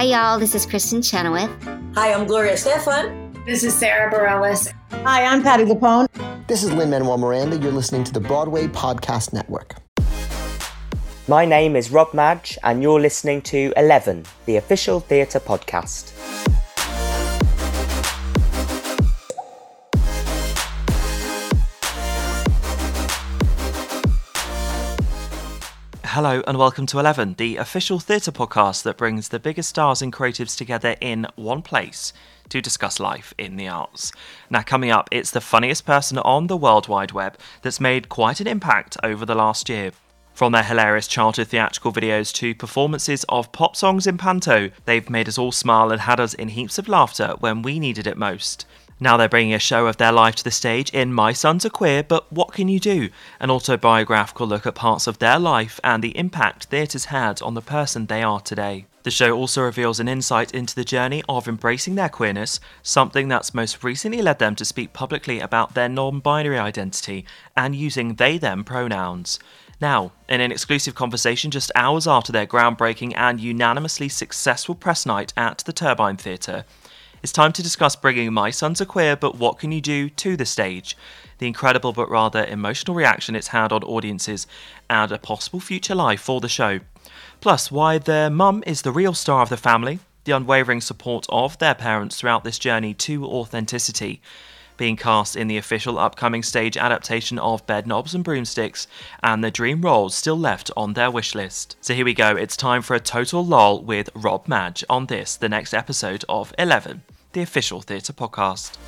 Hi, y'all. This is Kristin Chenoweth. Hi, I'm Gloria Estefan. This is Sara Bareilles. Hi, I'm Patti LuPone. This is Lin Manuel Miranda. You're listening to the Broadway Podcast Network. My name is Rob Madge, and you're listening to Eleven, the official theatre podcast. Hello and welcome to Eleven, the official theatre podcast that brings the biggest stars and creatives together in one place to discuss life in the arts. Now, coming up, it's the funniest person on the World Wide Web that's made quite an impact over the last year. From their hilarious childhood theatrical videos to performances of pop songs in panto, they've made us all smile and had us in heaps of laughter when we needed it most. Now they're bringing a show of their life to the stage in My Son's A Queer, but What Can You Do? An autobiographical look at parts of their life and the impact theatre's had on the person they are today. The show also reveals an insight into the journey of embracing their queerness, something that's most recently led them to speak publicly about their non binary identity and using they them pronouns. Now, in an exclusive conversation just hours after their groundbreaking and unanimously successful press night at the Turbine Theatre, it's time to discuss bringing My Son's A Queer, but What Can You Do to the stage, the incredible but rather emotional reaction it's had on audiences, and a possible future life for the show. Plus, why their mum is the real star of the family, the unwavering support of their parents throughout this journey to authenticity, being cast in the official upcoming stage adaptation of Bedknobs and Broomsticks, and the dream roles still left on their wish list. So here we go, it's time for a total lol with Rob Madge on this, the next episode of 11, the official theatre podcast.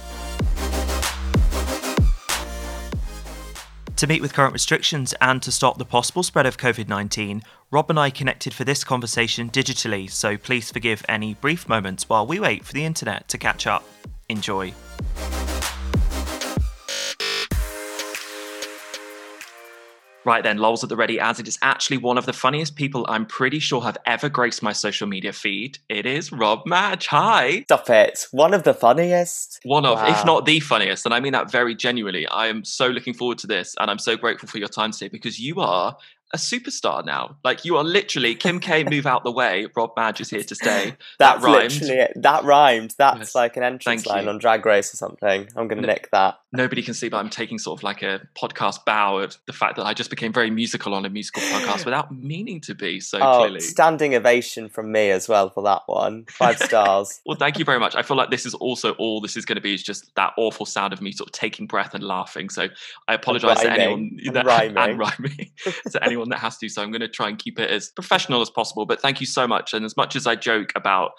To meet with current restrictions and to stop the possible spread of COVID 19, Rob and I connected for this conversation digitally, so please forgive any brief moments while we wait for the internet to catch up. Enjoy. Right then, lols at the ready, as it is actually one of the funniest people I'm pretty sure have ever graced my social media feed. It is Rob Madge. Hi. Stop it. One of the funniest. One of, Wow. if not the funniest, and I mean that very genuinely. I am so looking forward to this, and I'm so grateful for your time today because you are a superstar now. Like you are literally Kim K. Move out the way. Rob Madge is here to stay. That's that rhymed. literally it. That rhymed. That's Yes. like an entrance Thank line you. on Drag Race or something. I'm going to No. nick that. Nobody can see, but I'm taking sort of like a podcast bow at the fact that I just became very musical on a musical podcast without meaning to be. So oh, clearly. standing ovation from me as well for that one. Five stars. Well, thank you very much. I feel like this is also all this is going to be is just that awful sound of me sort of taking breath and laughing. So I apologize to anyone. That rhyming. and rhyming to anyone that has to. So I'm going to try and keep it as professional as possible. But thank you so much. And as much as I joke about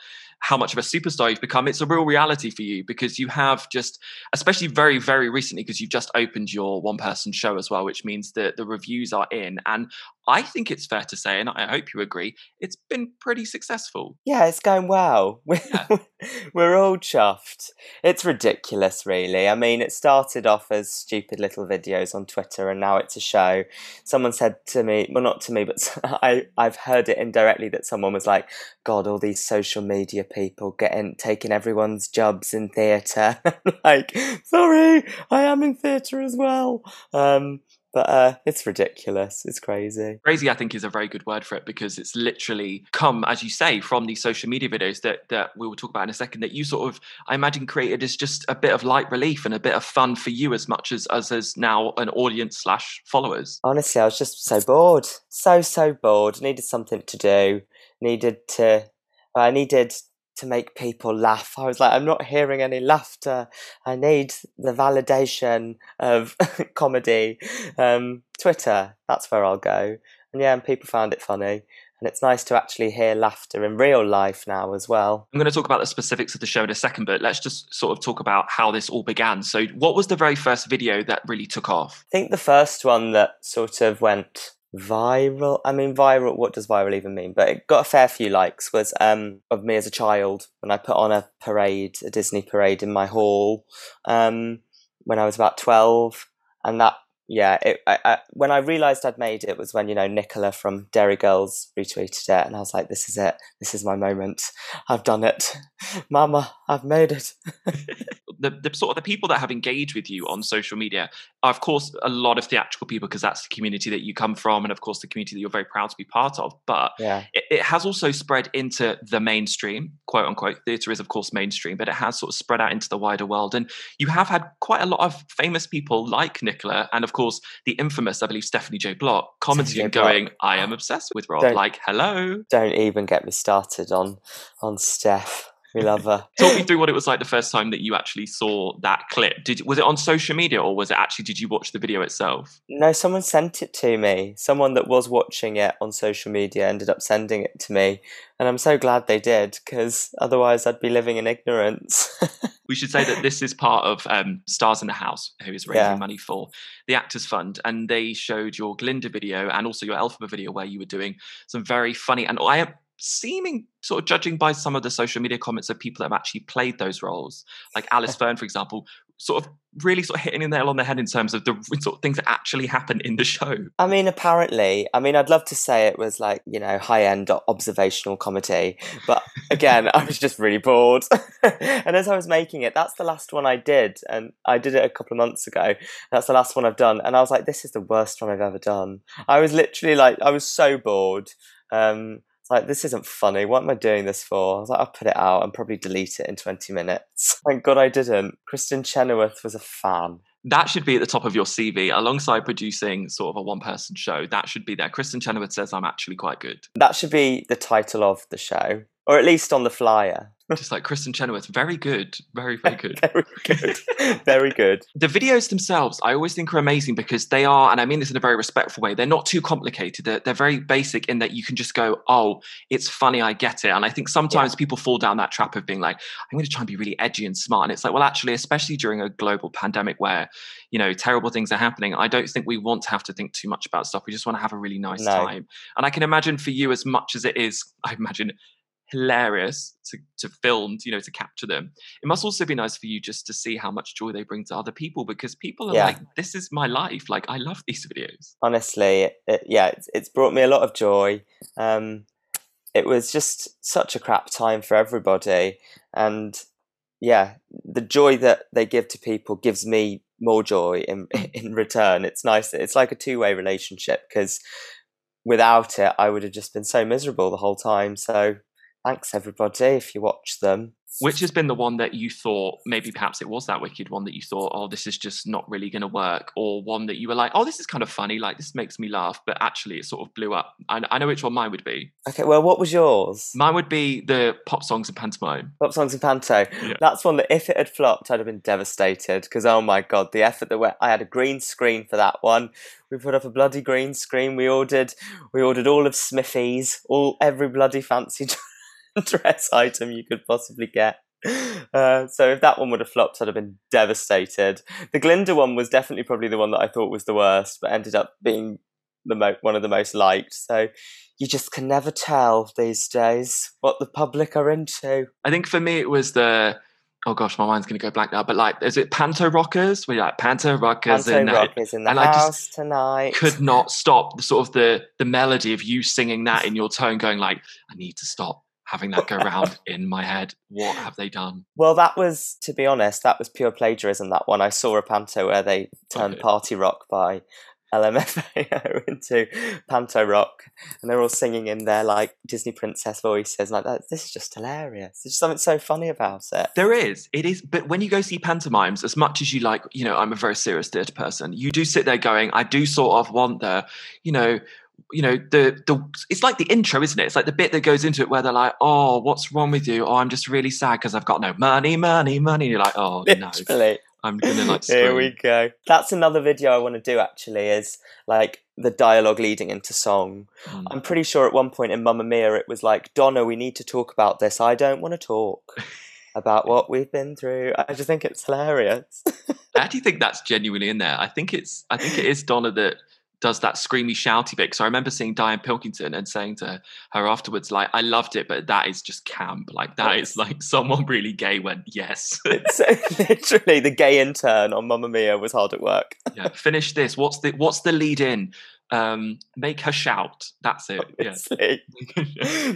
how much of a superstar you've become, it's a real reality for you because you have just, especially very, very recently, because you've just opened your one person show as well, which means that the reviews are in. And I think it's fair to say, and I hope you agree, it's been pretty successful. Yeah, it's going well. We're, Yeah. we're all chuffed. It's ridiculous, really. I mean, it started off as stupid little videos on Twitter, and now it's a show. Someone said to me, well, not to me, but I, I've heard it indirectly that someone was like, "God, all these social media people getting taking everyone's jobs in theatre. like, sorry, I am in theatre as well. Um, but uh, it's ridiculous. It's crazy. crazy i think is a very good word for it because it's literally come as you say from these social media videos that that we will talk about in a second that you sort of i imagine created as just a bit of light relief and a bit of fun for you as much as us as now an audience slash followers Honestly, I was just so bored. So, so bored. Needed something to do. Needed to. I needed to make people laugh. I was like, I'm not hearing any laughter. I need the validation of comedy. Um, Twitter, that's where I'll go. And yeah, and people found it funny. And it's nice to actually hear laughter in real life now as well. i'm going to talk about the specifics of the show in a second but let's just sort of talk about how this all began so what was the very first video that really took off I think the first one that sort of went viral. I mean, viral. What does viral even mean? But it got a fair few likes. Was um of me as a child when I put on a parade, a Disney parade in my hall, um, when I was about twelve, and that yeah, it, I, I, when I realised I'd made it was when you know Nicola from Derry Girls retweeted it, and I was like, "This is it. This is my moment. I've done it, Mama. I've made it." the, the sort of the people that have engaged with you on social media are, of course, a lot of theatrical people because that's the community that you come from, and of course, the community that you're very proud to be part of. But yeah. it, it has also spread into the mainstream, quote unquote. Theatre is, of course, mainstream, but it has sort of spread out into the wider world, and you have had quite a lot of famous people like Nicola, and of course, the infamous, I believe, Stephanie J. Block commenting and going, "I am obsessed with Rob." Don't- like, hello. Don't even get me started on on Steph. We love her. Talk me through what it was like the first time that you actually saw that clip. Did was it on social media or was it actually did you watch the video itself? No, someone sent it to me. Someone that was watching it on social media ended up sending it to me, and I'm so glad they did because otherwise I'd be living in ignorance. We should say that this is part of um, Stars in the House, who is raising Yeah. money for the Actors Fund, and they showed your Glinda video and also your Elphaba video where you were doing some very funny and I am seeming sort of judging by some of the social media comments of people that have actually played those roles, like Alice Fearn, for example, sort of really sort of hitting the nail on the head in terms of the sort of things that actually happen in the show. I mean, apparently, I mean, I'd love to say it was like, you know, high end observational comedy, but again, I was just really bored. and as I was making it, that's the last one I did, and I did it a couple of months ago. That's the last one I've done, and I was like, this is the worst one I've ever done. I was literally like, I was so bored. Um, it's like, this isn't funny. What am I doing this for? I was like, I'll put it out and probably delete it in 20 minutes. Thank God I didn't. Kristin Chenoweth was a fan. That should be at the top of your CV alongside producing sort of a one person show. That should be there. Kristin Chenoweth says I'm actually quite good. That should be the title of the show, or at least on the flyer. Just like Kristin Chenoweth, very good, very very good. Very good. Very good. the videos themselves, I always think are amazing because they are, and I mean this in a very respectful way. They're not too complicated. They're, they're very basic in that you can just go, "Oh, it's funny, I get it." And I think sometimes people fall down that trap of being like, "I'm going to try and be really edgy and smart." And it's like, well, actually, especially during a global pandemic where you know terrible things are happening, I don't think we want to have to think too much about stuff. We just want to have a really nice No. time. And I can imagine for you, as much as it is, I imagine hilarious to, to film, you know, to capture them. It must also be nice for you just to see how much joy they bring to other people because people are Yeah. like, this is my life. Like, I love these videos. Honestly, it, yeah, it's, it's brought me a lot of joy. Um, it was just such a crap time for everybody, and yeah, the joy that they give to people gives me more joy in in return. It's nice. It's like a two way relationship because without it, I would have just been so miserable the whole time. So thanks everybody if you watch them. Which has been the one that you thought maybe perhaps it was that wicked one that you thought, oh, this is just not really going to work, or one that you were like, oh, this is kind of funny, like this makes me laugh, but actually it sort of blew up. I, I know which one mine would be. Okay, well, what was yours? Mine would be the pop songs and pantomime. Pop songs and panto. Yeah. That's one that if it had flopped, I'd have been devastated because oh my god, the effort that went. I had a green screen for that one. We put up a bloody green screen. We ordered, we ordered all of Smiffy's, all every bloody fancy dress item you could possibly get. Uh, so if that one would have flopped, I'd have been devastated. The Glinda one was definitely probably the one that I thought was the worst, but ended up being the mo- one of the most liked. So you just can never tell these days what the public are into. I think for me it was the oh gosh, my mind's going to go blank now. But like, is it Panto Rockers? You're like Panto Rockers, Panto and uh, Rock is in the and I just house tonight. could not stop the sort of the the melody of you singing that in your tone, going like, I need to stop having that go round in my head. What have they done? Well, that was, to be honest, that was pure plagiarism. That one I saw a panto where they turned Okay. Party Rock by LMFAO into Panto Rock, and they're all singing in their like Disney princess voices. Like that, this is just hilarious. There's something so funny about it. There is, it is, but when you go see pantomimes, as much as you like, you know, I'm a very serious theatre person. You do sit there going, I do sort of want the, you know, you know the the it's like the intro isn't it it's like the bit that goes into it where they're like oh what's wrong with you oh i'm just really sad because i've got no money money money and you're like oh no i'm gonna like scream. Here we go. That's another video I want to do. Actually, is like the dialogue leading into song. Mm. I'm pretty sure at one point in Mamma Mia it was like, Donna, we need to talk about this. I don't want to talk about what we've been through. I just think it's hilarious. I actually think that's genuinely in there. I think it's I think it is Donna that does that screamy shouty bit. So I remember seeing Dianne Pilkington and saying to her afterwards, like, I loved it, but that is just camp. Like that is like someone really gay went, yes. it's literally the gay intern on Mamma Mia was hard at work. yeah, finish this. What's the what's the lead in? um, make her shout. That's it. Yes.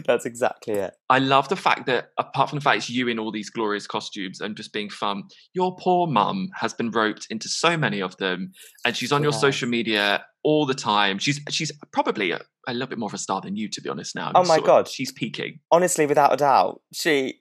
That's exactly it. I love the fact that apart from the fact it's you in all these glorious costumes and just being fun, your poor mum has been roped into so many of them, and she's on your social media all the time. She's she's probably a, a, little bit more of a star than you, to be honest. Now, oh my god, of, she's peaking. Honestly, without a doubt, she,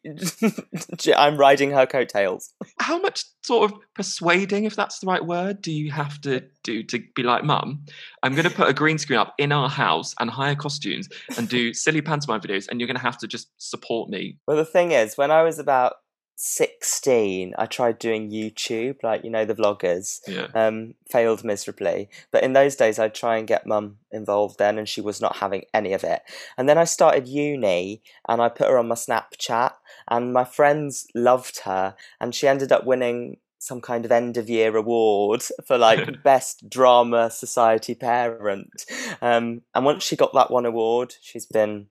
she, I'm riding her coattails. How much sort of persuading, if that's the right word, do you have to do to be like, Mum? I'm going to put a green screen up in our house and hire costumes and do silly pantomime videos, and you're going to have to just support me. Well, the thing is, when I was about 16 i tried doing youtube like you know the vloggers yeah. um failed miserably. But in those days i'd try and get mum involved then and she was not having any of it. And then i started uni and i put her on my snapchat and my friends loved her and she ended up winning some kind of end of year award for like best drama society parent. Um and once she got that one award she's been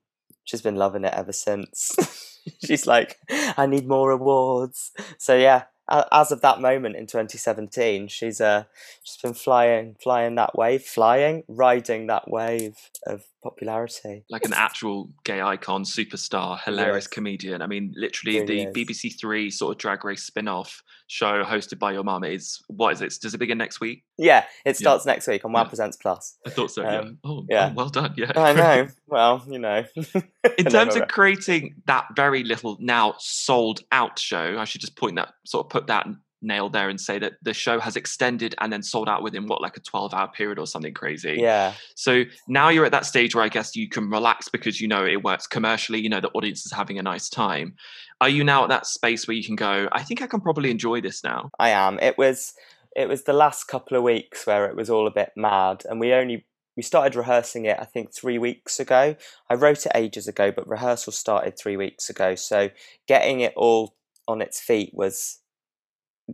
she's been loving it ever since she's like, I need more awards. So yeah, as of that moment in 2017, she's uh she's been flying, flying that wave, flying, riding that wave of popularity. Like an actual gay icon, superstar, hilarious yes. comedian. I mean, literally really the is. BBC Three sort of drag race spin-off show hosted by your mum is what is it? Does it begin next week? Yeah, it starts yeah. next week on Wow yeah. Presents Plus. I thought so. Um, yeah. Oh, yeah. Oh, well done. Yeah. I know. Well, you know. in terms of creating that very little now sold out show, I should just point that sort of put that nail there and say that the show has extended and then sold out within what like a 12 hour period or something crazy. Yeah. So now you're at that stage where i guess you can relax because you know it works commercially you know the audience is having a nice time. Are you now at that space where you can go i think i can probably enjoy this now i am. It was it was the last couple of weeks where it was all a bit mad and we only we started rehearsing it i think three weeks ago. I wrote it ages ago but rehearsal started three weeks ago. So getting it all on its feet was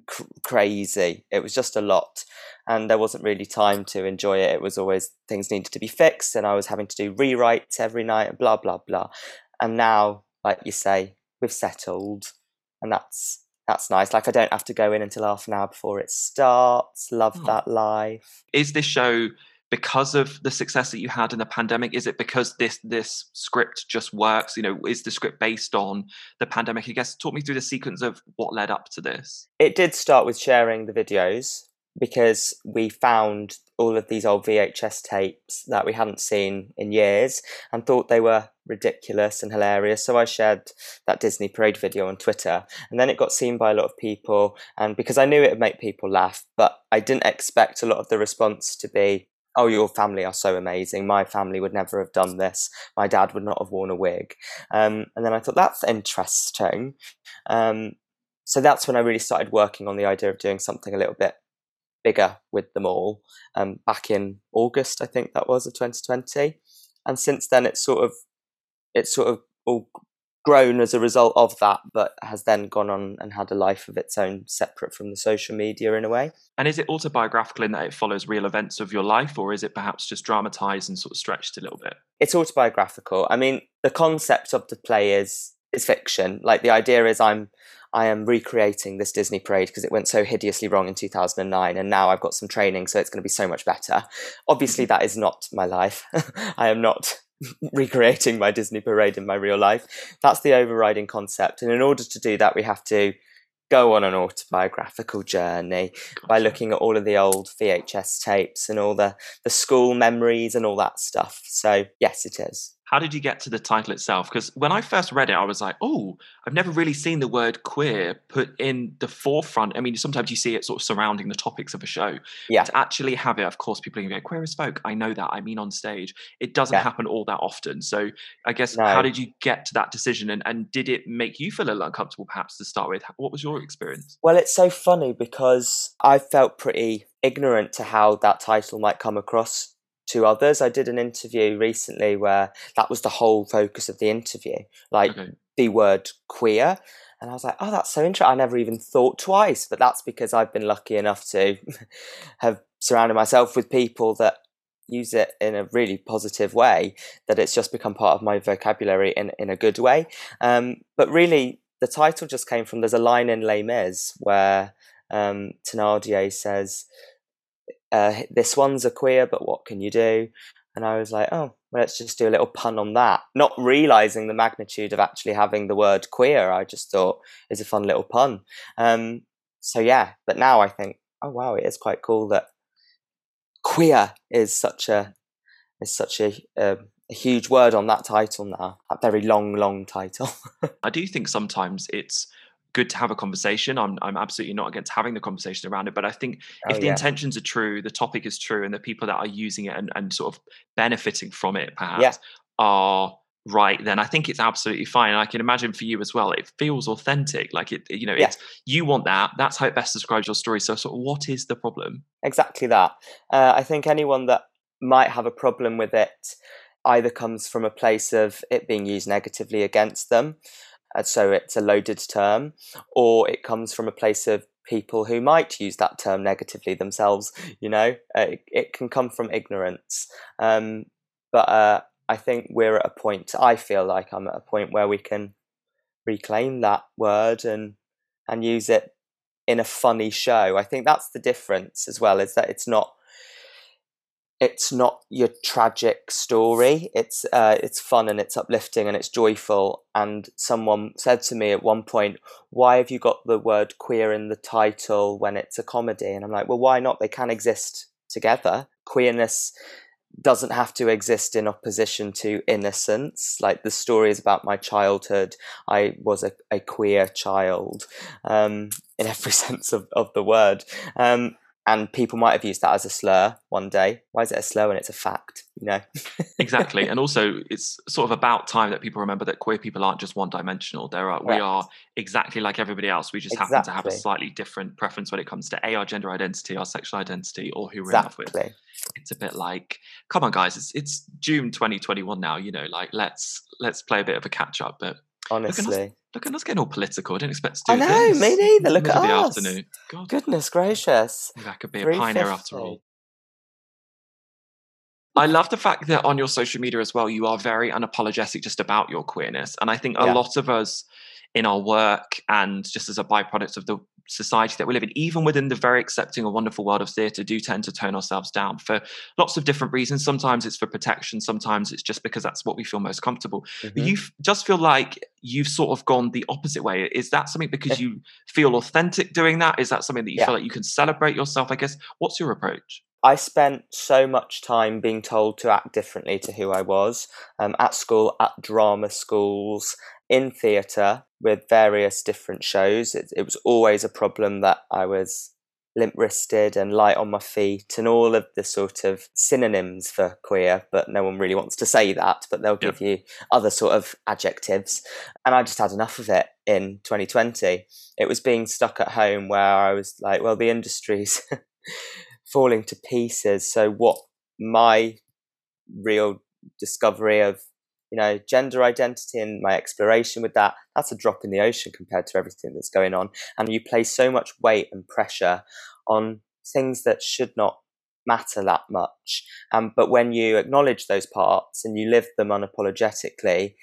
cr- crazy. It was just a lot, and there wasn't really time to enjoy it. It was always things needed to be fixed, and I was having to do rewrites every night, and blah blah blah. And now, like you say, we've settled, and that's that's nice. Like I don't have to go in until half an hour before it starts. Love oh. that life. Is this show because of the success that you had in the pandemic is it because this this script just works you know is the script based on the pandemic i guess talk me through the sequence of what led up to this it did start with sharing the videos because we found all of these old VHS tapes that we hadn't seen in years and thought they were ridiculous and hilarious. So I shared that Disney Parade video on Twitter and then it got seen by a lot of people. And because I knew it would make people laugh, but I didn't expect a lot of the response to be, oh, your family are so amazing. My family would never have done this. My dad would not have worn a wig. Um, and then I thought, that's interesting. Um, so that's when I really started working on the idea of doing something a little bit bigger with them all. Um, back in August, I think that was of 2020. And since then, it's sort of, it's sort of all grown as a result of that, but has then gone on and had a life of its own separate from the social media in a way. And is it autobiographical in that it follows real events of your life, or is it perhaps just dramatized and sort of stretched a little bit? It's autobiographical. I mean, the concept of the play is is fiction. Like the idea is I'm I am recreating this Disney parade because it went so hideously wrong in 2009 and now I've got some training so it's going to be so much better. Obviously mm-hmm. that is not my life. I am not recreating my Disney parade in my real life. That's the overriding concept. And in order to do that, we have to go on an autobiographical journey gotcha. by looking at all of the old VHS tapes and all the, the school memories and all that stuff. So, yes, it is. How did you get to the title itself? Because when I first read it, I was like, oh, I've never really seen the word queer put in the forefront. I mean, sometimes you see it sort of surrounding the topics of a show. Yeah. To actually have it, of course, people are going to go, queer as folk. I know that. I mean, on stage. It doesn't yeah. happen all that often. So I guess, no. how did you get to that decision? And, and did it make you feel a little uncomfortable, perhaps, to start with? What was your experience? Well, it's so funny because I felt pretty ignorant to how that title might come across to others. I did an interview recently where that was the whole focus of the interview, like okay. the word queer. And I was like, oh, that's so interesting. I never even thought twice, but that's because I've been lucky enough to have surrounded myself with people that use it in a really positive way that it's just become part of my vocabulary in, in a good way. Um, but really, the title just came from there's a line in Les Mis where um, Thénardier says, uh, This one's a queer, but what can you do? And I was like, oh, well, let's just do a little pun on that. Not realizing the magnitude of actually having the word queer, I just thought is a fun little pun. Um, so yeah, but now I think, oh wow, it is quite cool that queer is such a is such a, a, a huge word on that title now. That very long, long title. I do think sometimes it's good to have a conversation. I'm I'm absolutely not against having the conversation around it, but I think if oh, the yeah. intentions are true, the topic is true, and the people that are using it and, and sort of benefiting from it perhaps yeah. are right then i think it's absolutely fine and i can imagine for you as well it feels authentic like it you know it's you want that that's how it best describes your story so sort of what is the problem exactly that uh, i think anyone that might have a problem with it either comes from a place of it being used negatively against them so it's a loaded term, or it comes from a place of people who might use that term negatively themselves. You know, uh, it, it, can come from ignorance. Um, but uh, I think we're at a point. I feel like I'm at a point where we can reclaim that word and and use it in a funny show. I think that's the difference as well. Is that it's not it's not your tragic story. It's uh, it's fun and it's uplifting and it's joyful. And someone said to me at one point, "Why have you got the word queer in the title when it's a comedy?" And I'm like, "Well, why not? They can exist together. Queerness." doesn't have to exist in opposition to innocence. Like the story is about my childhood. I was a, a queer child um, in every sense of, of the word. Um, and people might have used that as a slur one day. Why is it a slur when it's a fact? You know, exactly. And also, it's sort of about time that people remember that queer people aren't just one-dimensional. There are we are exactly like everybody else. We just exactly. happen to have a slightly different preference when it comes to a our gender identity, our sexual identity, or who we're exactly. in love with. It's a bit like, come on, guys, it's it's June 2021 now. You know, like let's let's play a bit of a catch up. But honestly, Look at us getting all political. I didn't expect to do I know, this. me neither. Look at us. Afternoon. God. Goodness gracious. That could be a pioneer after all. I love the fact that on your social media as well, you are very unapologetic just about your queerness. And I think a yeah. lot of us in our work and just as a byproduct of the society that we live in, even within the very accepting and wonderful world of theatre, do tend to tone ourselves down for lots of different reasons. Sometimes it's for protection, sometimes it's just because that's what we feel most comfortable. Mm-hmm. You just feel like you've sort of gone the opposite way. Is that something because you feel authentic doing that? Is that something that you yeah. feel like you can celebrate yourself? I guess. What's your approach? I spent so much time being told to act differently to who I was um, at school, at drama schools, in theatre with various different shows. It, it was always a problem that I was limp wristed and light on my feet and all of the sort of synonyms for queer, but no one really wants to say that, but they'll give you other sort of adjectives. And I just had enough of it in 2020. It was being stuck at home where I was like, well, the industry's falling to pieces. So, what my real discovery of you know, gender identity and my exploration with that, that's a drop in the ocean compared to everything that's going on. And you place so much weight and pressure on things that should not matter that much. Um, but when you acknowledge those parts and you live them unapologetically,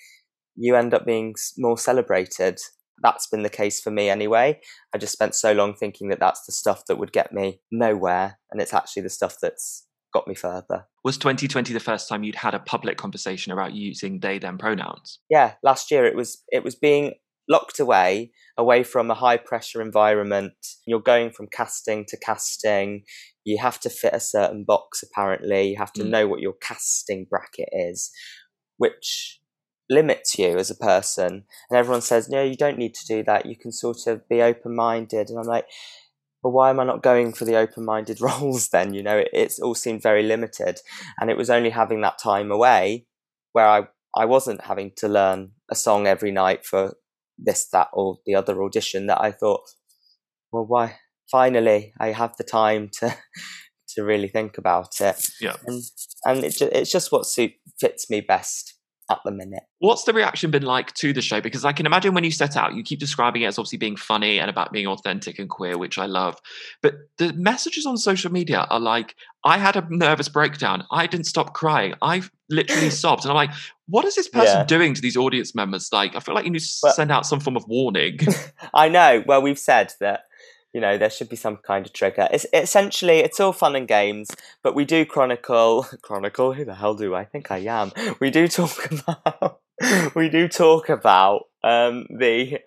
you end up being more celebrated. That's been the case for me anyway. I just spent so long thinking that that's the stuff that would get me nowhere. And it's actually the stuff that's got me further. Was 2020 the first time you'd had a public conversation about using they them pronouns? Yeah, last year it was it was being locked away away from a high pressure environment. You're going from casting to casting. You have to fit a certain box apparently. You have to mm. know what your casting bracket is, which limits you as a person. And everyone says, "No, you don't need to do that. You can sort of be open-minded." And I'm like, well, why am I not going for the open minded roles then? You know, it, it's all seemed very limited. And it was only having that time away where I, I wasn't having to learn a song every night for this, that, or the other audition that I thought, well, why? Finally, I have the time to to really think about it. Yeah. And, and it, it's just what suit, fits me best at the minute. What's the reaction been like to the show? Because I can imagine when you set out, you keep describing it as obviously being funny and about being authentic and queer, which I love. But the messages on social media are like, I had a nervous breakdown. I didn't stop crying. I literally sobbed. And I'm like, what is this person Yeah. doing to these audience members? Like, I feel like you need to Well- send out some form of warning. I know. Well, we've said that you know there should be some kind of trigger. It's essentially it's all fun and games, but we do chronicle chronicle. Who the hell do I think I am? We do talk about we do talk about um, the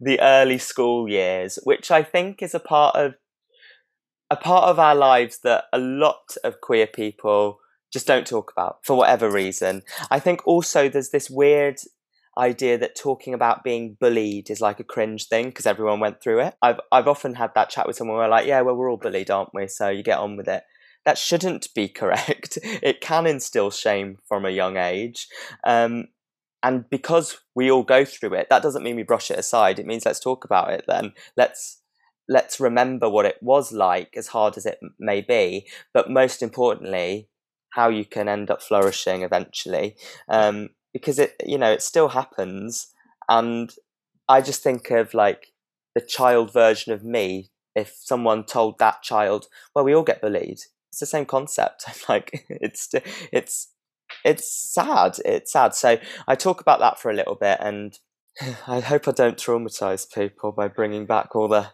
the early school years, which I think is a part of a part of our lives that a lot of queer people just don't talk about for whatever reason. I think also there's this weird idea that talking about being bullied is like a cringe thing because everyone went through it. I've I've often had that chat with someone where like, yeah, well, we're all bullied, aren't we? So you get on with it. That shouldn't be correct. It can instill shame from a young age. Um, and because we all go through it, that doesn't mean we brush it aside. It means let's talk about it then. Let's let's remember what it was like, as hard as it may be, but most importantly, how you can end up flourishing eventually. Um, because it, you know, it still happens, and I just think of like the child version of me. If someone told that child, "Well, we all get bullied," it's the same concept. I'm like, it's it's it's sad. It's sad. So I talk about that for a little bit, and I hope I don't traumatize people by bringing back all the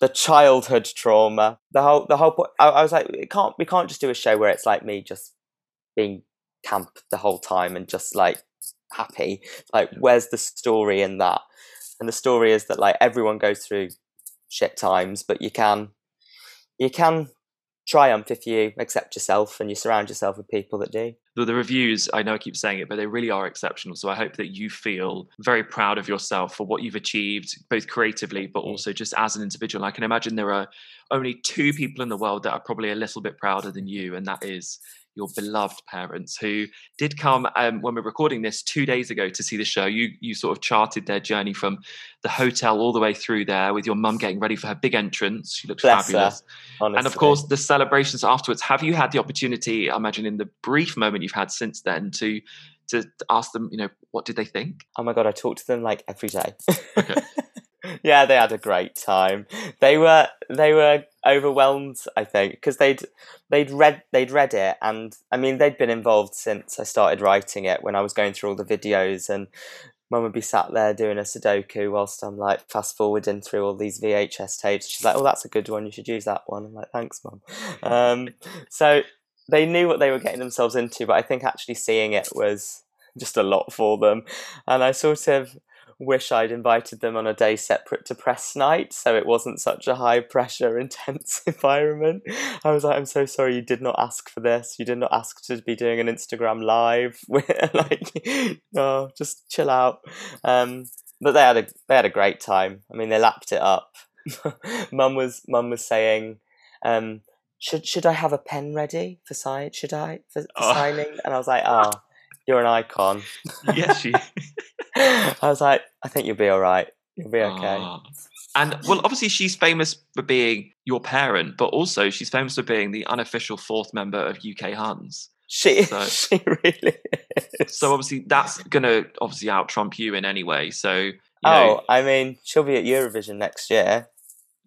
the childhood trauma. The whole the whole point. I, was like, it can't we can't just do a show where it's like me just being camp the whole time and just like happy. Like, where's the story in that? And the story is that like everyone goes through shit times, but you can you can triumph if you accept yourself and you surround yourself with people that do. the, the reviews, I know I keep saying it, but they really are exceptional. So I hope that you feel very proud of yourself for what you've achieved, both creatively, but also just as an individual. I can imagine there are only two people in the world that are probably a little bit prouder than you, and that is your beloved parents who did come um, when we're recording this two days ago to see the show. You you sort of charted their journey from the hotel all the way through there with your mum getting ready for her big entrance. She looks Bless fabulous. Honestly. And of course, the celebrations afterwards. Have you had the opportunity, I imagine, in the brief moment you've had since then, to to ask them, you know, what did they think? Oh my god, I talk to them like every day. Okay. yeah, they had a great time. They were they were overwhelmed, I think, because they'd they'd read they'd read it, and I mean they'd been involved since I started writing it. When I was going through all the videos, and Mum would be sat there doing a Sudoku whilst I'm like fast forwarding through all these VHS tapes. She's like, "Oh, that's a good one. You should use that one." I'm like, "Thanks, Mum." Um, so they knew what they were getting themselves into, but I think actually seeing it was just a lot for them, and I sort of wish I'd invited them on a day separate to press night so it wasn't such a high pressure, intense environment. I was like, I'm so sorry you did not ask for this. You did not ask to be doing an Instagram live. like, oh, just chill out. Um, but they had a they had a great time. I mean, they lapped it up. mum was mum was saying, um, should should I have a pen ready for sign? Should I for, for Oh. signing? And I was like, oh, you're an icon. yes, she. I was like, I think you'll be all right. You'll be okay. Ah. And well, obviously, she's famous for being your parent, but also she's famous for being the unofficial fourth member of UK Huns. She, So- she really is. So obviously, that's gonna obviously out trump you in any way. So you oh, know, I mean, she'll be at Eurovision next year.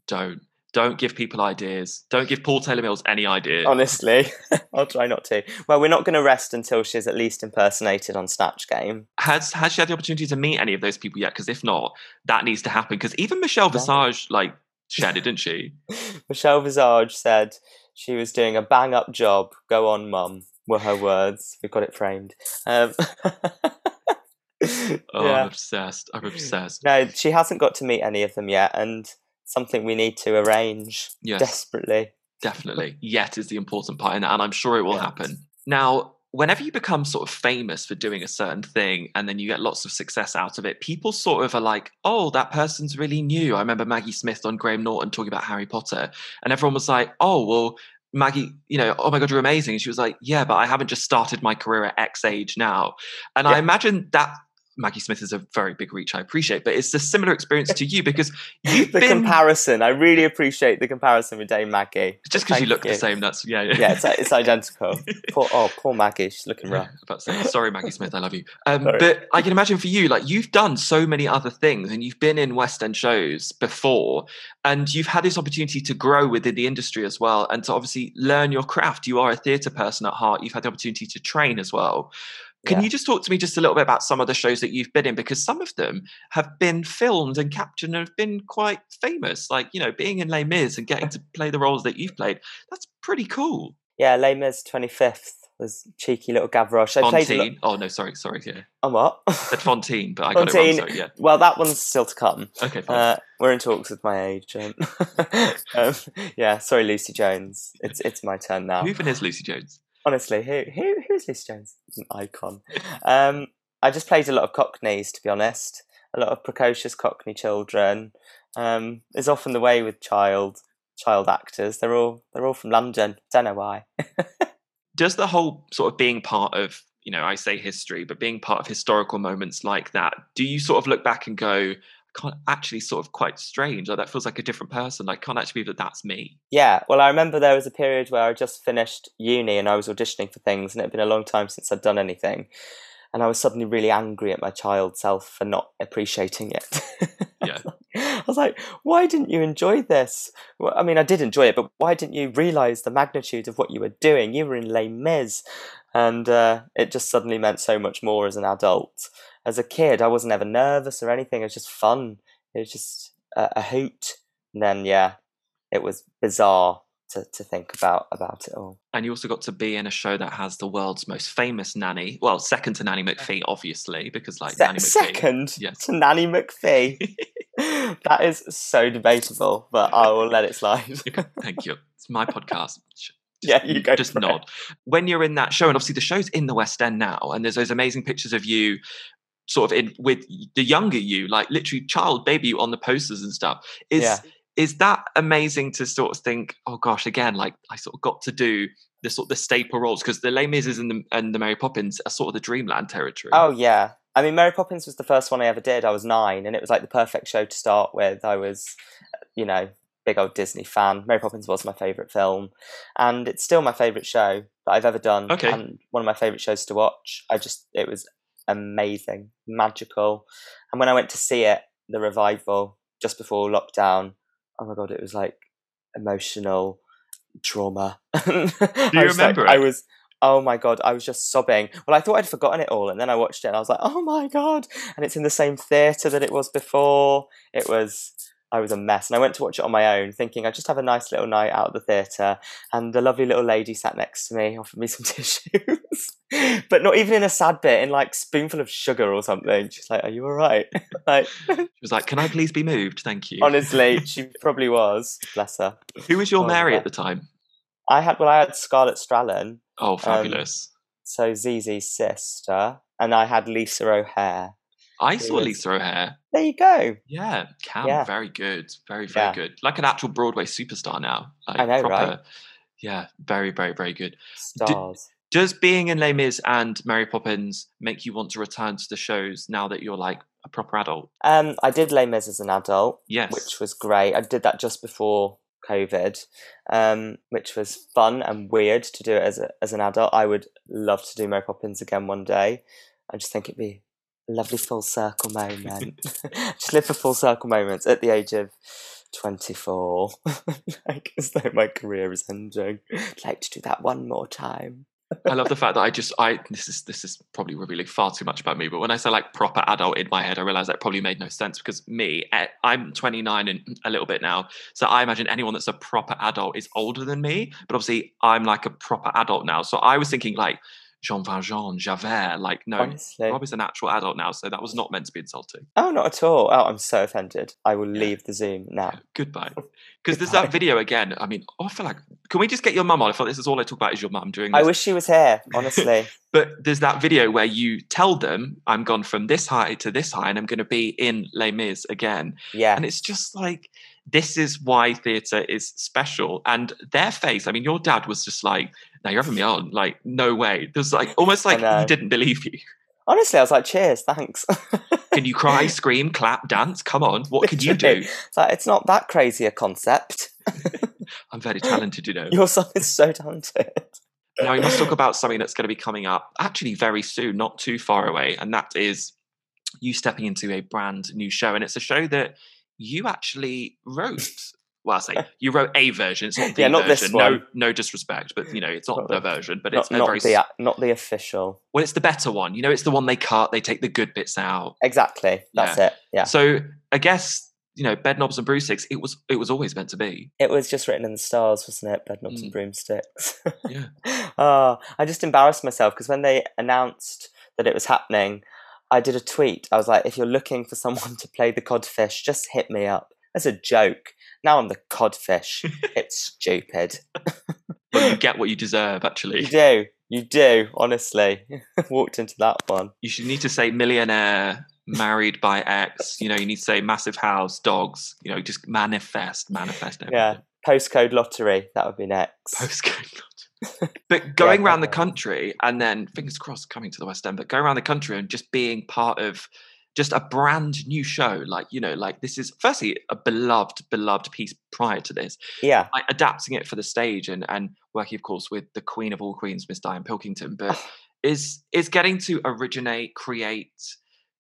don't don't give people ideas. Don't give Paul Taylor Mills any idea. Honestly, I'll try not to. Well, we're not going to rest until she's at least impersonated on Snatch Game. Has has she had the opportunity to meet any of those people yet? Because if not, that needs to happen. Because even Michelle Yeah. Visage like shared it, didn't she? Michelle Visage said she was doing a bang up job. Go on, mum, were her words. We've got it framed. Um, Oh, yeah. I'm obsessed. I'm obsessed. No, she hasn't got to meet any of them yet, and something we need to arrange Yes. desperately. Definitely. Yet is the important part in that, and I'm sure it will Yet. happen. Now, whenever you become sort of famous for doing a certain thing and then you get lots of success out of it, people sort of are like, oh, that person's really new. I remember Maggie Smith on Graham Norton talking about Harry Potter, and everyone was like, oh, well, Maggie, you know, oh my God, you're amazing. And she was like, yeah, but I haven't just started my career at X age now. And I imagine that Maggie Smith is a very big reach. I appreciate, but it's a similar experience to you because you've the been comparison. I really appreciate the comparison with Dame Maggie. just because you look you. the same. That's yeah, yeah. Yeah, it's, it's identical. Poor, oh, poor Maggie. She's looking rough. about sorry, Maggie Smith, I love you. Um, but I can imagine for you, like you've done so many other things, and you've been in West End shows before, and you've had this opportunity to grow within the industry as well, and to obviously learn your craft. You are a theatre person at heart. You've had the opportunity to train as well. Can Yeah. you just talk to me just a little bit about some of the shows that you've been in? Because some of them have been filmed and captured and have been quite famous. Like, you know, being in Les Mis and getting to play the roles that you've played, that's pretty cool. Yeah, Les Mis 25th was cheeky little Gavroche. I played Fantine. Oh, no, sorry, sorry. Yeah. On what? Said Fantine, but I got it Fantine. wrong. Sorry, yeah. Well, that one's still to come. Okay, fine. Uh, we're in talks with my agent. um, yeah, sorry, Lucy Jones. It's it's my turn now. Who even is Lucy Jones? Honestly, who who who's Lucy Jones? An icon. Um, I just played a lot of Cockneys, to be honest. A lot of precocious Cockney children. Um, is often the way with child child actors. They're all they're all from London. Don't know why. Does the whole sort of being part of, you know, I say history, but being part of historical moments like that, do you sort of look back and go, can't actually sort of quite strange. Like that feels like a different person. Like can't actually believe that that's me. Yeah, well, I remember there was a period where I just finished uni and I was auditioning for things, and it had been a long time since I'd done anything. And I was suddenly really angry at my child self for not appreciating it. Yeah. I was like, why didn't you enjoy this? Well, I mean, I did enjoy it, but why didn't you realise the magnitude of what you were doing? You were in Les Mis. And uh, it just suddenly meant so much more as an adult. As a kid, I wasn't ever nervous or anything. It was just fun. It was just a, a hoot. And then, yeah, it was bizarre to, to think about about it all. And you also got to be in a show that has the world's most famous nanny. Well, second to Nanny McPhee, obviously, because like Se- Nanny McPhee. second Yes. to Nanny McPhee. that is so debatable, but I will let it slide. Thank you. It's my podcast. Sh- yeah, you go. just for it. nod. When you're in that show, and obviously the show's in the West End now, and there's those amazing pictures of you sort of in with the younger you, like literally child baby you on the posters and stuff. Is Yeah. is that amazing to sort of think, oh gosh, again, like I sort of got to do the sort of the staple roles because the Les and the and the Mary Poppins are sort of the dreamland territory. Oh yeah. I mean, Mary Poppins was the first one I ever did. I was nine, and it was like the perfect show to start with. I was, you know, big old Disney fan. Mary Poppins was my favourite film, and it's still my favourite show that I've ever done. Okay. And one of my favourite shows to watch. I just, it was amazing, magical. And when I went to see it, the revival just before lockdown, oh my god, it was like emotional trauma. Do you remember I it? was. Oh my god, I was just sobbing. Well, I thought I'd forgotten it all, and then I watched it, and I was like, "Oh my god!" And it's in the same theatre that it was before. It was, I was a mess, and I went to watch it on my own, thinking I'd just have a nice little night out at the theatre. And the lovely little lady sat next to me, offered me some tissues, but not even in a sad bit, in like spoonful of sugar or something. She's like, "Are you all right?" like, She was like, "Can I please be moved? Thank you." honestly, she probably was. Bless her. Who was your Oh, Mary yeah. at the time? I had well, I had Scarlett Strallen, Oh, um, fabulous! so Zizi's sister, and I had Lisa O'Hare. I saw Lisa O'Hare. There you go. Yeah, Cam, Yeah. very good, very very Yeah. good. Like an actual Broadway superstar now. Like I know, proper, right? Yeah, very very very good. Stars. Does being in Les Mis and Mary Poppins make you want to return to the shows now that you're like a proper adult? Um, I did Les Mis as an adult, Yes. which was great. I did that just before COVID, um, which was fun and weird to do it as a, as an adult. I would love to do Mary Poppins again one day. I just think it'd be lovely full circle moment. just live for full circle moments at the age of 24, like as though my career is ending. I'd like to do that one more time. I love the fact that I just I this is this is probably revealing far too much about me. But when I say like proper adult in my head, I realize that probably made no sense because me, eh, I'm 29 and a little bit now, so I imagine anyone that's a proper adult is older than me. But obviously, I'm like a proper adult now, so I was thinking like Jean Valjean, Javert. Like no, Honestly. Rob is an actual adult now, so that was not meant to be insulting. Oh, not at all. Oh, I'm so offended. I will Yeah. leave the Zoom now. Goodbye. Oh, because there's that video again. I mean, oh, I feel like can we just get your mum on? I feel like this is all I talk about is your mum during. I wish she was here, honestly. But there's that video where you tell them, I'm gone from this high to this high and I'm going to be in Les Mis again. Yeah. And it's just like, this is why theatre is special. And their face, I mean, your dad was just like, now you're having me on. Like, no way. There's like, almost like he didn't believe you. Honestly, I was like, cheers, thanks. Can you cry, scream, clap, dance? Come on, what can you do? It's like, it's not that crazy a concept. I'm very talented, you know. Your son is so talented. Now, we must talk about something that's going to be coming up actually very soon, not too far away, and that is you stepping into a brand new show. And it's a show that you actually wrote. Well, I say you wrote a version. It's not the Yeah, not version. No, one. no disrespect, but you know, it's not Not the version. But Not, it's a not very the not the official. well. It's the better one. You know, it's the one they cut. They take the good bits out. Exactly. That's it. Yeah. So I guess you know, bed knobs and broomsticks. It was it was always meant to be. It was just written in the stars, wasn't it? Bed knobs Mm. and broomsticks. Yeah. oh, I just embarrassed myself because when they announced that it was happening, I did a tweet. I was like, if you're looking for someone to play the codfish, just hit me up. As a joke. Now I'm the codfish. it's stupid. But you get what you deserve. Actually, You do. You do, honestly. Walked into that one. you should need to say millionaire, married by ex. You know, you need to say massive house, dogs. You know, just manifest, manifest. Everything. Yeah. Postcode lottery. That would be next. postcode. lot. But going around the country and then fingers crossed coming to the West End, but going around the country and just being part of just a brand new show, like you know, like this is firstly a beloved, beloved piece prior to this, yeah. like adapting it for the stage and and working, of course, with the Queen of all Queens, Miss Dianne Pilkington, but is is getting to originate, create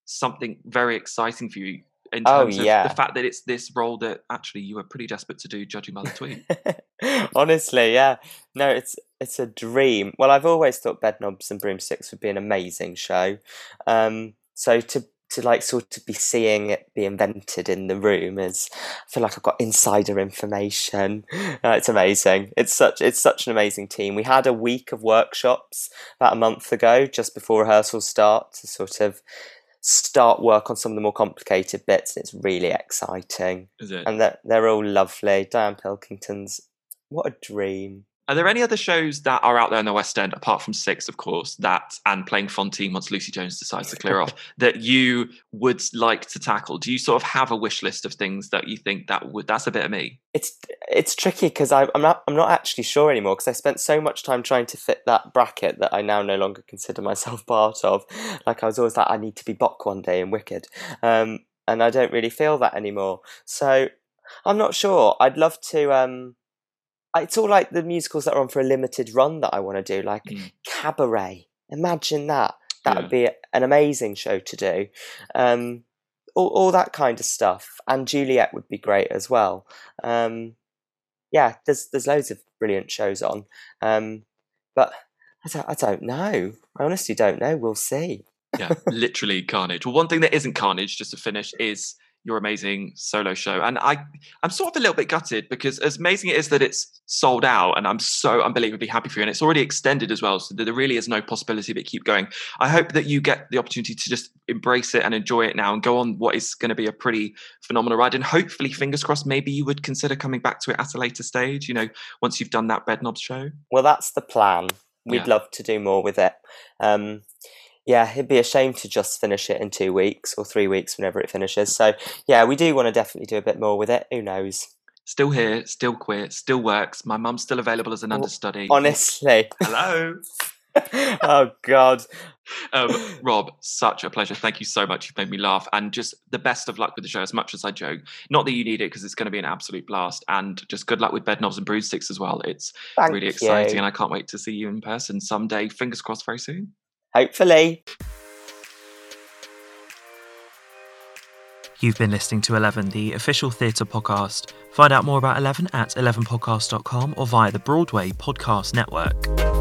something very exciting for you in Oh, terms of yeah. the fact that it's this role that actually you were pretty desperate to do, judging by the tweet. Honestly, yeah. No, it's it's a dream. Well, I've always thought Bedknobs and Broomsticks would be an amazing show. Um, so to to like sort of be seeing it be invented in the room is I feel like I've got insider information. Uh, it's amazing. It's such it's such an amazing team. We had a week of workshops about a month ago, just before rehearsals start, to sort of start work on some of the more complicated bits. And it's really exciting Is it? and they're, they're all lovely. Dianne Pilkington's what a dream. Are there any other shows that are out there in the West End, apart from Six, of course, that and playing Fantine once Lucie Jones decides to clear off, that you would like to tackle? Do you sort of have a wish list of things that you think that would that's a bit of me? It's it's tricky because I'm not I'm not actually sure anymore because I spent so much time trying to fit that bracket that I now no longer consider myself part of. Like I was always like I need to be Boq one day in Wicked, um, and I don't really feel that anymore. So I'm not sure. I'd love to. Um, it's all like the musicals that are on for a limited run that I want to do, like Mm. Cabaret. Imagine that. That Yeah. would be an amazing show to do. Um, all, all that kind of stuff. And Juliet would be great as well. Um, yeah, there's there's loads of brilliant shows on. Um, but I don't, I don't know. I honestly don't know. We'll see. Yeah, literally carnage. Well, one thing that isn't carnage, just to finish, is your amazing solo show. And I I'm sort of a little bit gutted because as amazing it is that it's sold out and I'm so unbelievably happy for you and it's already extended as well. So there really is no possibility of it keep going. I hope that you get the opportunity to just embrace it and enjoy it now and go on what is going to be a pretty phenomenal ride. And hopefully, fingers crossed, maybe you would consider coming back to it at a later stage, you know, once you've done that Bedknobs show. Well, that's the plan. We'd Yeah. love to do more with it. Um, yeah, it'd be a shame to just finish it in two weeks or three weeks, whenever it finishes. So, yeah, we do want to definitely do a bit more with it. Who knows? Still here, still queer, still works. My mum's still available as an understudy. Honestly. Hello. oh, God. Um, Rob, such a pleasure. Thank you so much. You've made me laugh. And just the best of luck with the show, as much as I joke. Not that you need it because it's going to be an absolute blast. And just good luck with Bedknobs and Broomsticks as well. It's Thank really you. exciting. And I can't wait to see you in person someday. Fingers crossed very soon. Hopefully. You've been listening to 11, the official theatre podcast. Find out more about 11 at 11podcast.com or via the Broadway Podcast Network.